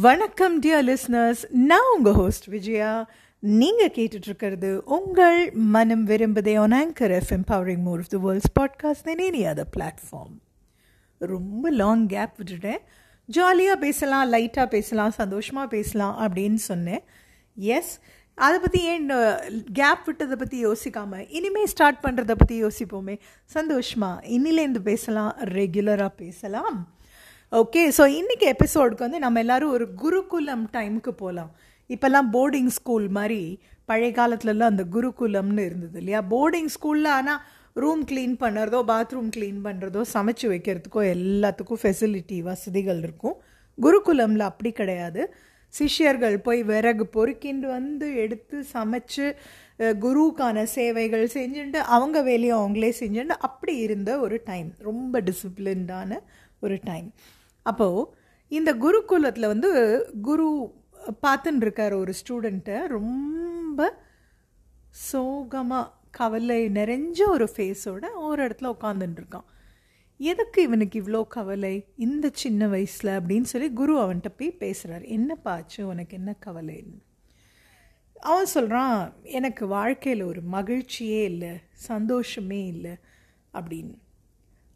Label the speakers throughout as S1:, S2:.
S1: வணக்கம் dear listeners நான் உங்கள் ஹோஸ்ட் விஜயா. நீங்கள் கேட்டுட்ருக்கிறது உங்கள் மனம் விரும்புதே on anchor F empowering more of the world's podcast than any other platform ரொம்ப லாங் கேப் விட்டுட்டேன். ஜாலியாக பேசலாம் லைட்டாக பேசலாம் சந்தோஷமாக பேசலாம் அப்படின்னு சொன்னேன். எஸ் அதை பற்றி ஏன் கேப் விட்டதை பற்றி யோசிக்காமல் இனிமேல் ஸ்டார்ட் பண்ணுறதை பற்றி யோசிப்போமே. சந்தோஷமாக இன்னிலேருந்து பேசலாம் ரெகுலராக பேசலாம். ஓகே ஸோ இன்றைக்கி எபிசோடுக்கு வந்து நம்ம எல்லோரும் ஒரு குருகுலம் டைமுக்கு போகலாம் இப்போல்லாம் போர்டிங் ஸ்கூல் மாதிரி பழைய காலத்துலலாம் அந்த குருகுலம்னு இருந்தது இல்லையா? போர்டிங் ஸ்கூலில் ஆனால் ரூம் க்ளீன் பண்ணுறதோ பாத்ரூம் க்ளீன் பண்ணுறதோ சமைச்சு வைக்கிறதுக்கோ எல்லாத்துக்கும் ஃபெசிலிட்டி வசதிகள் இருக்கும். குருகுலமில் அப்படி கிடையாது. சிஷ்யர்கள் போய் விறகு பொறுக்கிண்டு வந்து எடுத்து சமைச்சு குருவுக்கான சேவைகள் செஞ்சுட்டு அவங்க வேலையை அவங்களே செஞ்சுட்டு அப்படி இருந்த ஒரு டைம் ரொம்ப டிசிப்ளின்டான ஒரு டைம் அப்போது இந்த குருகுலத்தில் வந்து குரு பார்த்துன்னு இருக்கார் ஒரு ஸ்டூடெண்ட்டை ரொம்ப சோகமாக கவலை நிறைஞ்ச ஒரு ஃபேஸோட ஒரு இடத்துல உட்காந்துட்டுருக்கான் எதுக்கு இவனுக்கு இவ்வளோ கவலை? இந்த சின்ன வயசில் அப்படின்னு சொல்லி குரு அவன்கிட்ட போய் பேசுகிறார் என்னப்பா ஆச்சு? உனக்கு என்ன கவலைன்னு அவன் சொல்கிறான் எனக்கு வாழ்க்கையில் ஒரு மகிழ்ச்சியே இல்லை சந்தோஷமே இல்லை அப்படின்னு.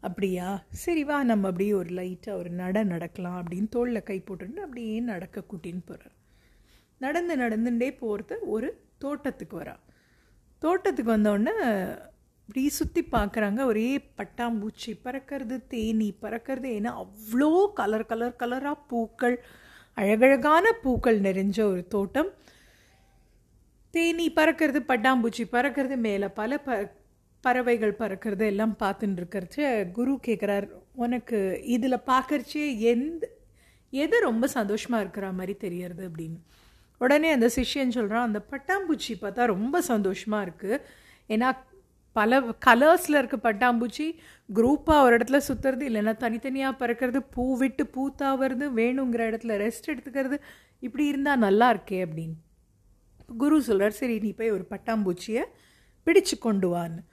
S1: அப்படியா? சரி வா நம்ம அப்படியே ஒரு லைட்டாக ஒரு நட நடக்கலாம் அப்படின்னு தோளில் கை போட்டுட்டு அப்படியே நடக்க கூட்டின்னு போகிறார் நடந்து நடந்துட்டே போகிறது ஒரு தோட்டத்துக்கு வரா. தோட்டத்துக்கு வந்தோடனே இப்படி சுற்றி பார்க்குறாங்க ஒரே பட்டாம்பூச்சி பறக்கிறது தேனி பறக்கிறது ஏன்னா அவ்வளோ கலர் கலர் கலராக பூக்கள் அழகழகான பூக்கள் நிறைஞ்ச ஒரு தோட்டம். தேனி பறக்கிறது பட்டாம்பூச்சி பறக்கிறது மேலே பல ப பறவைகள் பறக்கிறது எல்லாம் பார்த்துட்டு இருக்கிறச்சு குரு கேட்குறார் உனக்கு இதில் பார்க்கறச்சே எந்த எது ரொம்ப சந்தோஷமாக இருக்கிற மாதிரி தெரியறது? அப்படின்னு. உடனே அந்த சிஷ்யன் சொல்கிறான் அந்த பட்டாம்பூச்சி பார்த்தா ரொம்ப சந்தோஷமாக இருக்குது ஏன்னா பல கலர்ஸில் இருக்க பட்டாம்பூச்சி குரூப்பாக ஒரு இடத்துல சுற்றுறது இல்லைன்னா தனித்தனியாக பறக்கிறது பூ விட்டு பூத்தாவது வேணுங்கிற இடத்துல ரெஸ்ட் எடுத்துக்கிறது இப்படி இருந்தால் நல்லா இருக்கே அப்படின்னு. குரு சொல்கிறார் சரி நீ போய் ஒரு பட்டாம்பூச்சியை பிடிச்சு கொண்டு வான்னு.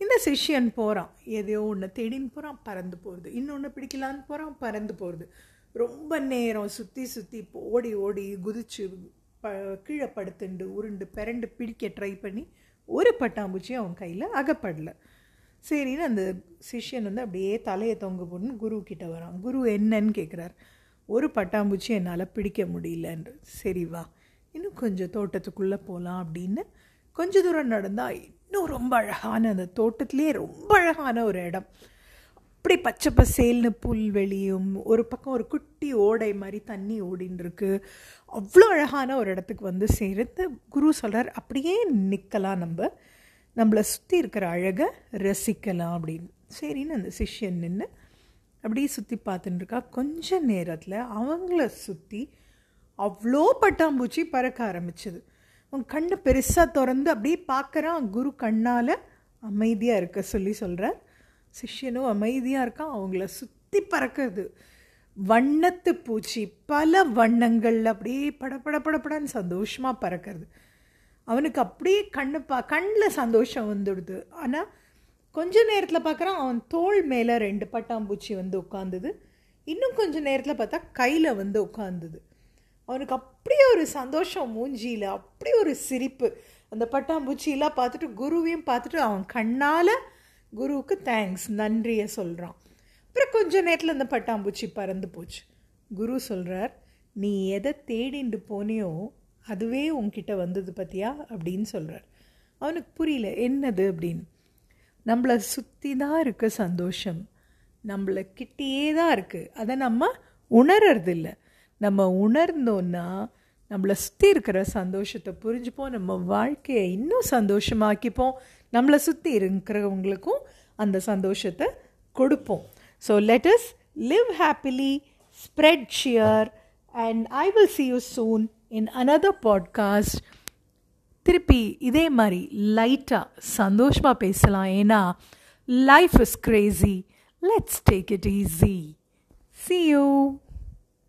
S1: இந்த சிஷ்யன் போகிறான் எதையோ ஒன்று தேடின்னு போகிறான் பறந்து போகிறது இன்னொன்று பிடிக்கலான்னு போகிறான் பறந்து போகிறது ரொம்ப நேரம் சுற்றி சுற்றி ஓடி ஓடி குதிச்சு ப கீழே படுத்துண்டு உருண்டு பிறண்டு பிடிக்க ட்ரை பண்ணி ஒரு பட்டாம்பூச்சி அவன் கையில் அகப்படலை. சரின்னு அந்த சிஷ்யன் வந்து அப்படியே தலையை தொங்க போடணும் குரு கிட்ட வரான். குரு என்னன்னு கேட்குறார் ஒரு பட்டாம்பூச்சி என்னால் பிடிக்க முடியலன்று சரி வா இன்னும் கொஞ்சம் தோட்டத்துக்குள்ளே போகலாம் அப்படின்னு கொஞ்ச தூரம் நடந்தால் இன்னும் ரொம்ப அழகான அந்த தோட்டத்திலே ரொம்ப அழகான ஒரு இடம். அப்படி பச்சை பசேல்னு புல்வெளியும் ஒரு பக்கம் ஒரு குட்டி ஓடை மாதிரி தண்ணி ஓடின்னு இருக்கு அவ்வளோ அழகான ஒரு இடத்துக்கு வந்து சேர்த்து குரு சொல்கிறார் அப்படியே நிற்கலாம் நம்ம. நம்மளை சுற்றி இருக்கிற அழகை ரசிக்கலாம் அப்படின்னு. சரின்னு அந்த சிஷ்யன் நின்று அப்படியே சுற்றி பார்த்துட்டுருக்கா கொஞ்ச நேரத்தில் அவங்கள சுற்றி அவ்வளோ பட்டாம்பூச்சி பறக்க ஆரம்பிச்சது. அவன் கண்ணை பெருசாக திறந்து அப்படியே பார்க்குறான் குரு கண்ணால் அமைதியாக இருக்க சொல்லி சொல்கிறார் சிஷ்யனும் அமைதியாக இருக்கான் அவங்கள சுற்றி பறக்கிறது வண்ணத்து பூச்சி பல வண்ணங்கள் அப்படியே படப்பட படப்படன்னு சந்தோஷமாக பறக்கிறது அவனுக்கு அப்படியே கண்ணு பா கண்ணில் சந்தோஷம் வந்துடுது. ஆனால் கொஞ்ச நேரத்தில் பார்க்குறான் அவன் தோல் மேலே ரெண்டு பட்டாம்பூச்சி வந்து உட்காந்துது இன்னும் கொஞ்சம் நேரத்தில் பார்த்தா கையில் வந்து உட்காந்துது அவனுக்கு அப்படியே ஒரு சந்தோஷம் மூஞ்சியில் அப்படி ஒரு சிரிப்பு. அந்த பட்டாம்பூச்சியெல்லாம் பார்த்துட்டு குருவையும் பார்த்துட்டு அவன் கண்ணால் குருவுக்கு தேங்க்ஸ் நன்றியை சொல்கிறான் அப்புறம் கொஞ்ச நேரத்தில் அந்த பட்டாம்பூச்சி பறந்து போச்சு. குரு சொல்கிறார் நீ எதை தேடிண்டு போனியோ அதுவே உன்கிட்ட வந்தது பற்றியா அப்படின்னு சொல்கிறார் அவனுக்கு புரியல என்னது? அப்படின்னு. நம்மளை சுற்றி தான் இருக்க சந்தோஷம். நம்மளை கிட்டேயே தான் இருக்குது அதை நம்ம உணர்றதில்லை. நம்ம உணர்ந்தோன்னா நம்மளை சுற்றி இருக்கிற சந்தோஷத்தை புரிஞ்சுப்போம் நம்ம வாழ்க்கையை இன்னும் சந்தோஷமாக்கிப்போம். நம்மளை சுற்றி இருக்கிறவங்களுக்கும் அந்த சந்தோஷத்தை கொடுப்போம். So let's live happily spread cheer and I will see you soon in another podcast திருப்பி இதே மாதிரி லைட்டாக சந்தோஷமாக பேசலாம். ஏன்னா life is crazy let's take it easy see you